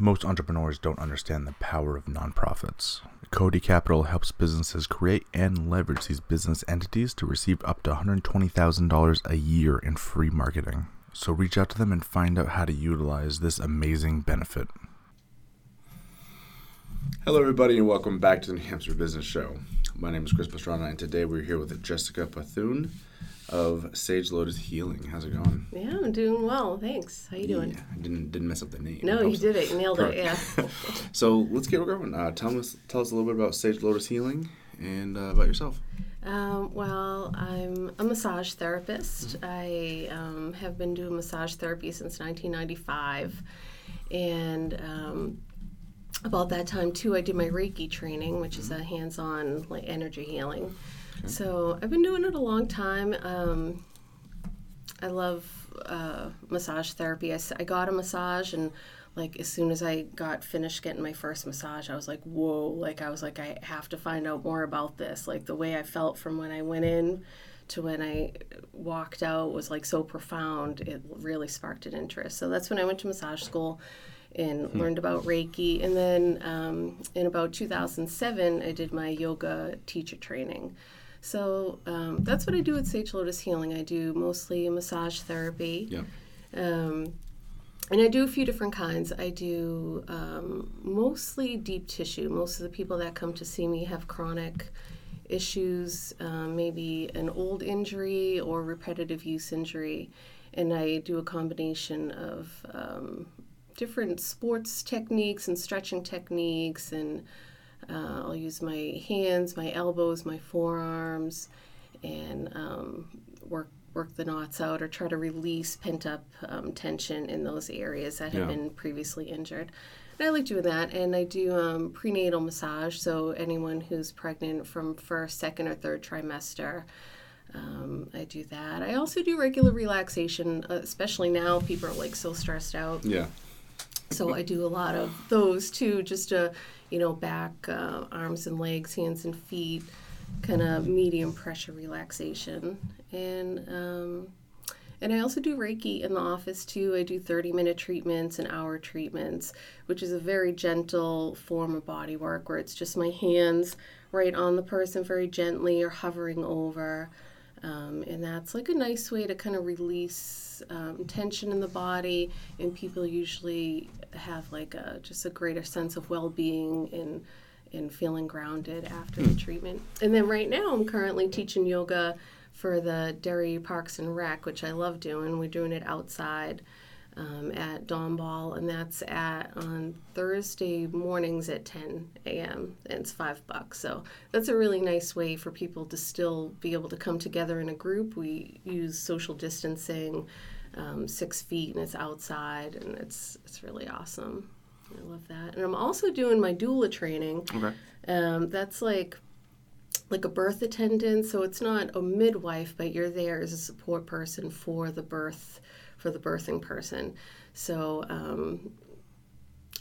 Most entrepreneurs don't understand the power of nonprofits. Cody Capital helps businesses create and leverage these business entities to receive up to $120,000 a year in free marketing. So reach out to them and find out how to utilize this amazing benefit. Hello, everybody, and welcome back to the New Hampshire Business Show. My name is Chris Pastrana, and today we're here with Jessica Bethune of Sage Lotus Healing. How's it going? Yeah, I'm doing well. Thanks. How you doing? Yeah, I didn't didn't mess up the name. No, you did it. You nailed it. Yeah. so let's get going. Uh, tell us tell us a little bit about Sage Lotus Healing and uh, about yourself. Um, well, I'm a massage therapist. Mm-hmm. I um, have been doing massage therapy since 1995, and um, about that time too, I did my Reiki training, which is a hands-on like energy healing. Okay. So I've been doing it a long time. Um, I love uh, massage therapy. I, I got a massage and like as soon as I got finished getting my first massage, I was like, whoa! Like I was like, I have to find out more about this. Like the way I felt from when I went in to when I walked out was like so profound. It really sparked an interest. So that's when I went to massage school and hmm. learned about Reiki. And then um, in about 2007, I did my yoga teacher training. So um, that's what I do with Sage Lotus Healing. I do mostly massage therapy. Yeah. Um, and I do a few different kinds. I do um, mostly deep tissue. Most of the people that come to see me have chronic issues, um, maybe an old injury or repetitive use injury. And I do a combination of um, different sports techniques and stretching techniques and uh, I'll use my hands, my elbows, my forearms, and um, work work the knots out or try to release pent up um, tension in those areas that have yeah. been previously injured. And I like doing that, and I do um, prenatal massage. So anyone who's pregnant from first, second, or third trimester. Um, I do that. I also do regular relaxation, uh, especially now people are like so stressed out. Yeah. So I do a lot of those too, just to, you know, back, uh, arms and legs, hands and feet, kind of medium pressure relaxation. And um, and I also do Reiki in the office too. I do 30 minute treatments and hour treatments, which is a very gentle form of body work where it's just my hands right on the person very gently or hovering over. Um, and that's like a nice way to kind of release um, tension in the body. And people usually have like a, just a greater sense of well being and, and feeling grounded after the hmm. treatment. And then right now, I'm currently teaching yoga for the Derry Parks and Rec, which I love doing. We're doing it outside um, at Dawn Ball, and that's at on Thursday mornings at 10 a.m. and it's five bucks. So that's a really nice way for people to still be able to come together in a group. We use social distancing, um, six feet, and it's outside, and it's it's really awesome. I love that. And I'm also doing my doula training. Okay. Um, that's like like a birth attendant, so it's not a midwife, but you're there as a support person for the birth for the birthing person. So, um,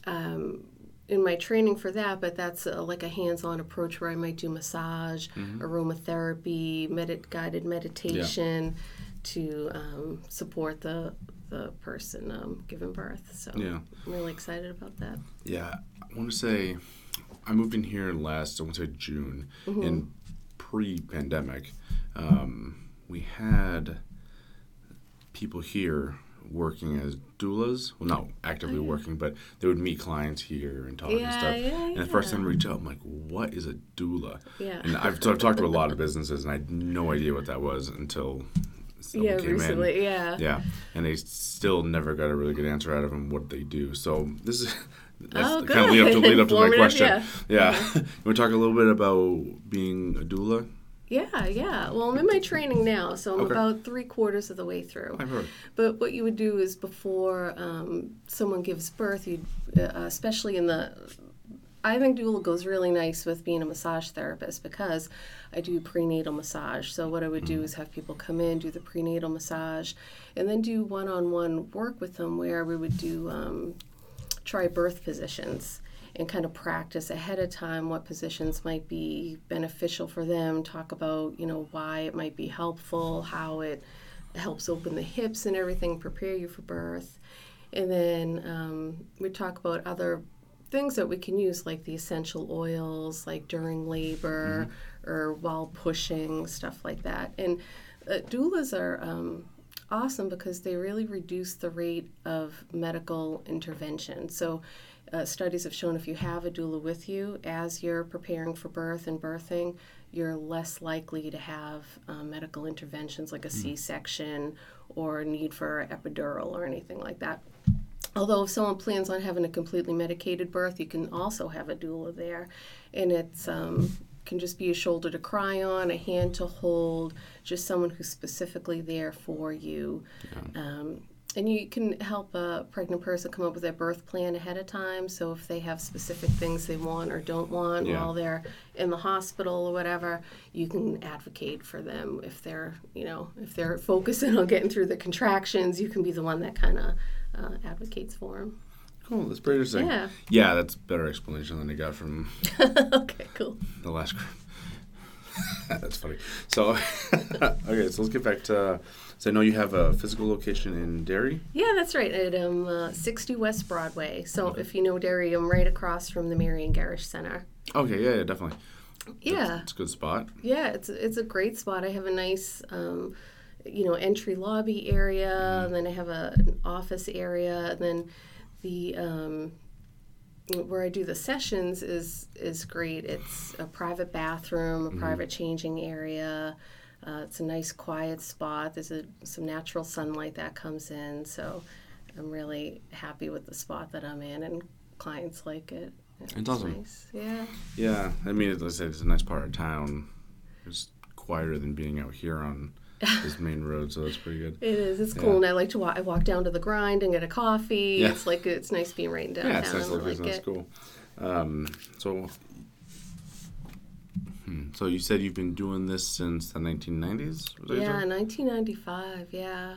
um, in my training for that, but that's a, like a hands-on approach where I might do massage, mm-hmm. aromatherapy, med- guided meditation yeah. to um, support the the person um, giving birth. So yeah. I'm really excited about that. Yeah, I want to say I moved in here last I want to say June mm-hmm. in pre-pandemic. Um, we had people here working as doulas. Well, not actively oh, yeah. working, but they would meet clients here and talk yeah, and stuff. Yeah, and the first time I reached out, I'm like, "What is a doula?" Yeah. And I've, so I've talked to a lot of businesses, and I had no idea what that was until yeah, recently, in. yeah, yeah, and they still never got a really good answer out of them what they do. So this is. That's oh, kind of lead up to lead up to my question. Yeah. yeah. Mm-hmm. you want to talk a little bit about being a doula? Yeah, yeah. Well, I'm in my training now, so I'm okay. about three quarters of the way through. I've heard. But what you would do is before um, someone gives birth, you, uh, especially in the, I think doula goes really nice with being a massage therapist because I do prenatal massage. So what I would do mm-hmm. is have people come in, do the prenatal massage, and then do one-on-one work with them where we would do um, try birth positions and kind of practice ahead of time what positions might be beneficial for them talk about you know why it might be helpful how it helps open the hips and everything prepare you for birth And then um, we talk about other things that we can use, like the essential oils, like during labor or while pushing, stuff like that. And uh, doulas are um, awesome because they really reduce the rate of medical intervention. So, uh, studies have shown if you have a doula with you as you're preparing for birth and birthing, you're less likely to have uh, medical interventions like a C-section or need for epidural or anything like that. Although if someone plans on having a completely medicated birth, you can also have a doula there, and it's um, can just be a shoulder to cry on, a hand to hold, just someone who's specifically there for you. Um, and you can help a pregnant person come up with their birth plan ahead of time. So if they have specific things they want or don't want Yeah. while they're in the hospital or whatever, you can advocate for them. If they're, you know, if they're focusing on getting through the contractions, you can be the one that kind of uh, advocates for them. Cool. That's pretty interesting. Yeah. Yeah, that's a better explanation than I got from okay, cool. the last group. that's funny. So, okay, so let's get back to. So I know you have a physical location in Derry. Yeah, that's right. At um, uh, 60 West Broadway. So if you know Derry, I'm right across from the Marion Gerrish Center. Okay, yeah, yeah, definitely. Yeah, It's a good spot. yeah, it's it's a great spot. I have a nice, um, you know, entry lobby area, and then I have a, an office area, and then the um, where I do the sessions is is great. It's a private bathroom, a private changing area. Uh, it's a nice quiet spot. There's a, some natural sunlight that comes in, so I'm really happy with the spot that I'm in, and clients like it. It's awesome. Nice. Yeah. Yeah, I mean, as I said, it's a nice part of town. It's quieter than being out here on this main road, so that's pretty good. It is. It's cool, Yeah. and I like to walk. I walk down to the grind and get a coffee. Yeah. It's like it's nice being right in downtown. Yeah, it's nice like it. cool. Um, so, hmm, so you said you've been doing this since the 1990s? Was Yeah, 1995. Yeah,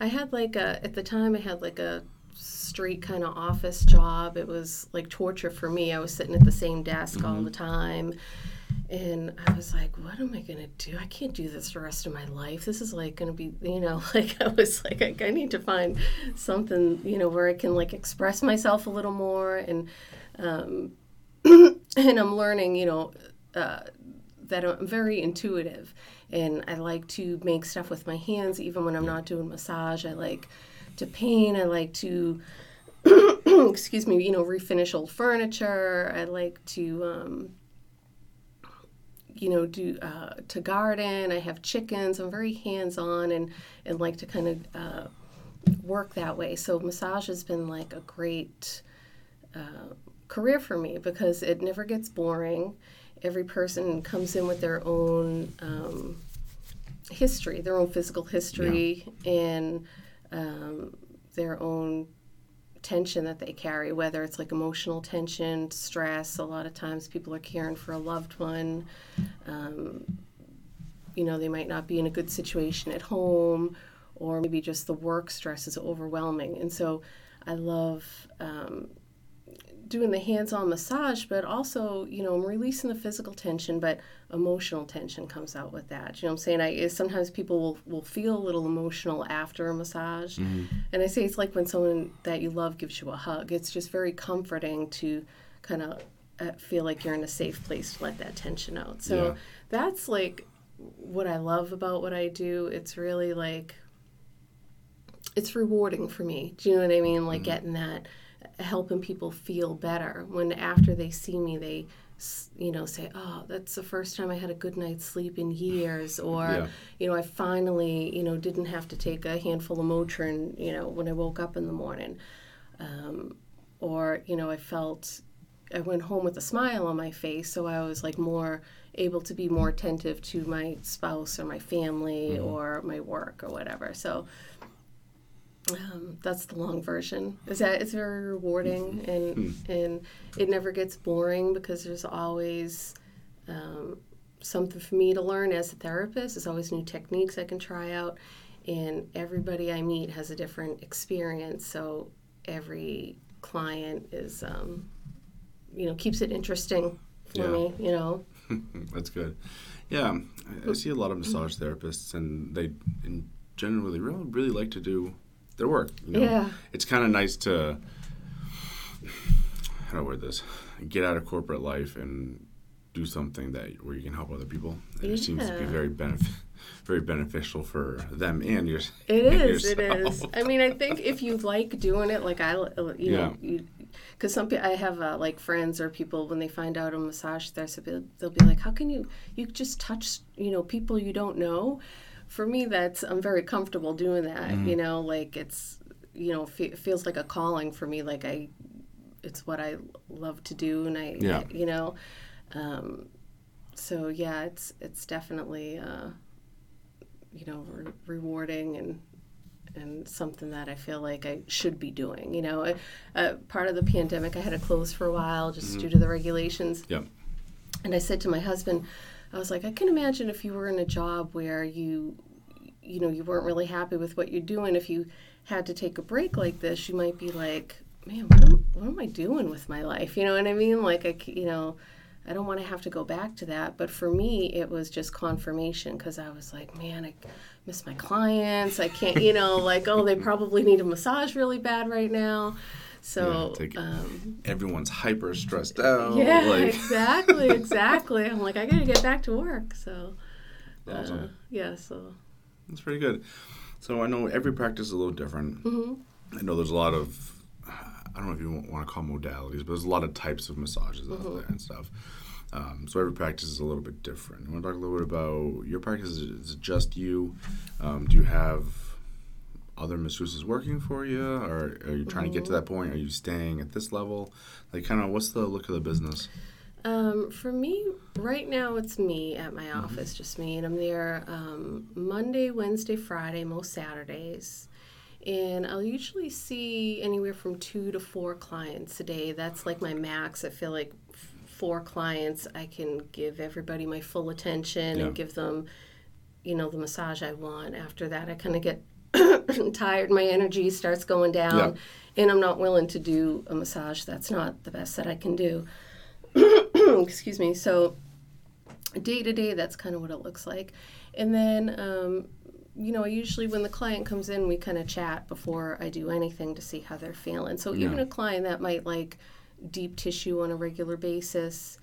I had like a at the time I had like a street kind of office job. It was like torture for me. I was sitting at the same desk all the time. And I was like, what am I going to do? I can't do this the rest of my life. This is like going to be, you know, like I was like, I, I need to find something, you know, where I can like express myself a little more. And, um, and I'm learning, you know, uh, that I'm very intuitive and I like to make stuff with my hands even when I'm not doing massage. I like to paint. I like to, excuse me, you know, refinish old furniture. I like to, um, you know, do uh, to garden. I have chickens. I'm very hands on and, and like to kind of uh, work that way. So massage has been like a great uh, career for me because it never gets boring. Every person comes in with their own um, history, their own physical history, and um, their own tension that they carry, whether it's like emotional tension, stress. A lot of times people are caring for a loved one. Um, you know, they might not be in a good situation at home, or maybe just the work stress is overwhelming. And so I love um, doing the hands-on massage but also you know i'm releasing the physical tension but emotional tension comes out with that. You know what i'm saying? I sometimes people will, will feel a little emotional after a massage. And i say it's like when someone that you love gives you a hug. It's just very comforting to kind of uh, feel like you're in a safe place to let that tension out. So Yeah. that's like what i love about what i do. It's really like it's rewarding for me. Do you know what I mean? Like getting that, helping people feel better when after they see me, they, you know, say, "Oh, that's the first time I had a good night's sleep in years," or, Yeah. you know, I finally, you know, didn't have to take a handful of Motrin, you know, when I woke up in the morning, um, or you know, I felt. I went home with a smile on my face, so I was like more able to be more attentive to my spouse or my family or my work or whatever. So, um, that's the long version. Is that it's very rewarding and and it never gets boring because there's always um, something for me to learn as a therapist. There's always new techniques I can try out, and everybody I meet has a different experience. So every client is, um, you know, keeps it interesting for Yeah. me. You know. That's good. Yeah, I, I see a lot of massage therapists, and they in generally really, really like to do their work. You know? Yeah. It's kind of nice to how do I word this? Get out of corporate life and do something that where you can help other people. And It seems to be very benef- very beneficial for them and your. It and is. Yourself. is. I mean, I think if you like doing it, like I, you know, you, because some people, I have uh, like friends or people when they find out a massage therapist, they'll be like, "How can you? You just touch, you know, people you don't know." For me, that's I'm very comfortable doing that. Mm-hmm. You know, like it's, you know, fe- feels like a calling for me. Like I, it's what I love to do, and I, Yeah. you know, um, so yeah, it's it's definitely. Uh, you know re- rewarding and and something that I feel like I should be doing. You know, uh, part of the pandemic, I had to close for a while just due to the regulations. Yeah. And I said to my husband, I was like, I can imagine if you were in a job where you, you know, you weren't really happy with what you're doing. If you had to take a break like this, you might be like, man, what am, what am I doing with my life? You know what I mean? Like, I, you know, I don't want to have to go back to that. But for me, it was just confirmation because I was like, man, I miss my clients. I can't, you know, like, oh, they probably need a massage really bad right now. So, Yeah, um, Everyone's hyper stressed out. yeah, Like, exactly, exactly. I'm like, I gotta get back to work. So, uh, yeah, so That's pretty good. So I know every practice is a little different. Mm-hmm. I know there's a lot of, I don't know if you want to call modalities, but there's a lot of types of massages Mm-hmm. out there and stuff. Um, so every practice is a little bit different. I want to talk a little bit about your practice. Is it just you? Um, do you have other masseuses working for you, or are you trying to get to Mm-hmm. that point? Are you staying at this level? Like, kind of, what's the look of the business? um, for me right now, it's me at my office, just me, and I'm there um, Monday, Wednesday, Friday, most Saturdays. And I'll usually see anywhere from two to four clients a day. That's like my max. I feel like four clients, I can give everybody my full attention Yeah. and give them, you know, the massage I want. After that, I kind of get tired. My energy starts going down, Yeah. and I'm not willing to do a massage that's not the best that I can do. Excuse me. So, day to day, that's kind of what it looks like. And then, um, you know, usually when the client comes in, we kind of chat before I do anything to see how they're feeling. So, even a client that might like deep tissue on a regular basis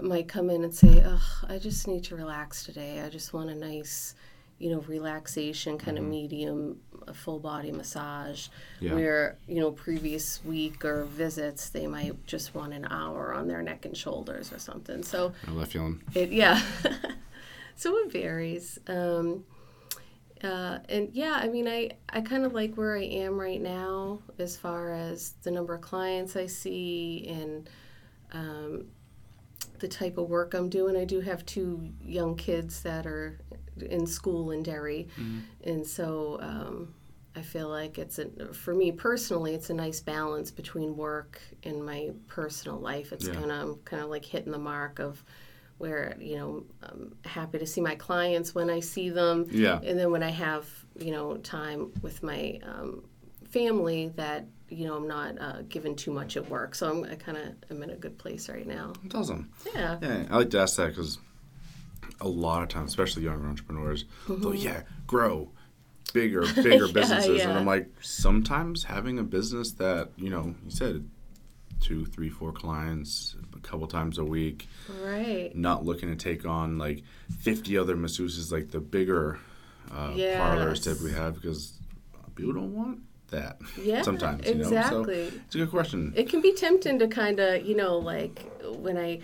might come in and say, Ugh, I just need to relax today. I just want a nice, you know, relaxation kind of medium, a full body massage. Yeah. Where, you know, previous week or visits, they might just want an hour on their neck and shoulders or something. So, I left feeling. it yeah. so it varies. Um, uh, and yeah, I mean, I, I kind of like where I am right now as far as the number of clients I see and um, the type of work I'm doing. I do have two young kids that are in school in Derry, and so um, I feel like it's a for me personally, it's a nice balance between work and my personal life. It's Yeah. kind of kind of like hitting the mark of where you know I'm happy to see my clients when I see them, Yeah. and then when I have you know time with my um, family that you know I'm not uh, given too much at work. So I'm I kind of I'm in a good place right now. That's awesome. Yeah. Yeah, I like to ask that because a lot of times, especially younger entrepreneurs, they'll yeah grow bigger, bigger Yeah, businesses, yeah. and I'm like, sometimes having a business that you know, you said two, three, four clients a couple times a week, Right. not looking to take on like 50 other masseuses like the bigger uh, parlors Yes. typically have because people don't want that Yeah. sometimes. You know? exactly. So it's a good question. it can be tempting to kind of you know like when i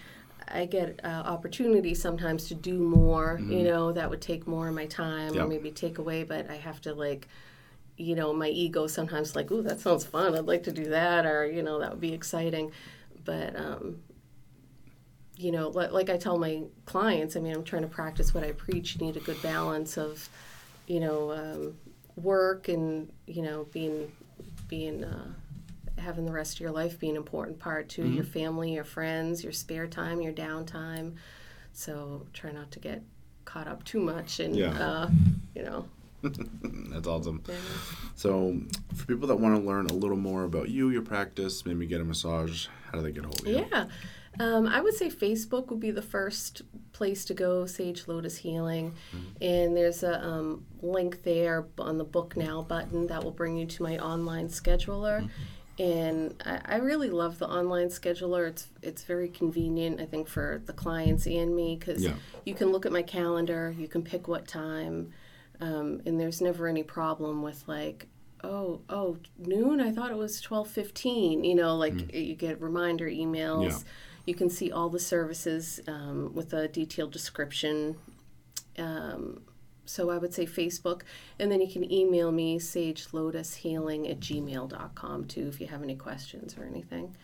i get uh, opportunity sometimes to do more you know that would take more of my time Yep. or maybe take away but i have to like you know my ego sometimes like ooh that sounds fun i'd like to do that or you know that would be exciting but um you know li- like i tell my clients i mean i'm trying to practice what i preach you need a good balance of you know um, work and you know being being uh, having the rest of your life be an important part to your family, your friends, your spare time, your downtime. So try not to get caught up too much and Yeah. uh, you know. That's awesome. yeah. So, for people that want to learn a little more about you, your practice, maybe get a massage, how do they get a hold of you? Yeah. Um, I would say Facebook would be the first place to go, Sage Lotus Healing. And there's a um, link there on the Book Now button that will bring you to my online scheduler. And I, I really love the online scheduler. It's it's very convenient, I think, for the clients and me because Yeah. you can look at my calendar, you can pick what time, um, and there's never any problem with like, oh, oh, noon. I thought it was twelve fifteen. You know, like you get reminder emails. Yeah. You can see all the services um, with a detailed description. Um, so I would say Facebook, and then you can email me sagelotushealing at gmail.com too if you have any questions or anything.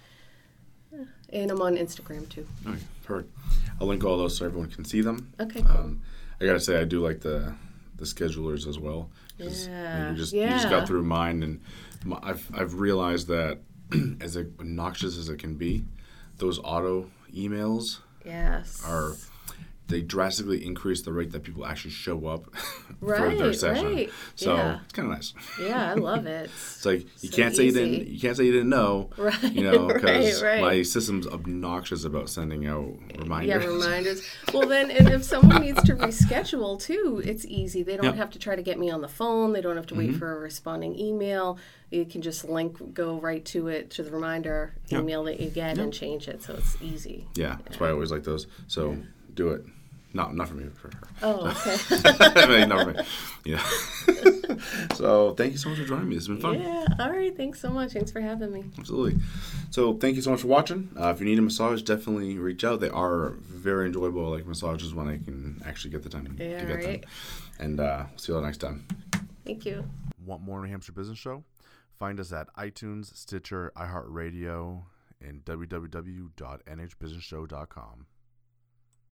And I'm on Instagram too. Okay, perfect. I'll link all those so everyone can see them. Okay, cool. Um, I gotta say, I do like the the schedulers as well. Yeah, you just you just got through mine, and my, I've I've realized that as obnoxious as it can be, those auto emails Yes. are they drastically increase the rate that people actually show up for Right, their session. right. So Yeah. it's kind of nice. Yeah, I love it. It's like you So can't say you didn't you can't say you didn't know, Right, you know, because right, right. my system's obnoxious about sending out reminders. Yeah, reminders. Well, then, and if someone needs to reschedule too, it's easy. They don't Yep. have to try to get me on the phone. They don't have to Mm-hmm. wait for a responding email. You can just link, go right to it, to the reminder Yep. email that you get and change it. So it's easy. Yeah, that's why I always like those. So do it. Not not for me, for her. Oh, okay. I mean, not for me. Yeah. so thank you so much for joining me. It's been fun. yeah. All right. Thanks so much. Thanks for having me. Absolutely. So thank you so much for watching. Uh, if you need a massage, definitely reach out. They are very enjoyable. Like massages when I can actually get the time Yeah, to get them. right. And uh, see you all next time. Thank you. Want more New Hampshire Business Show? Find us at iTunes, Stitcher, iHeartRadio, and www.nhbusinessshow.com.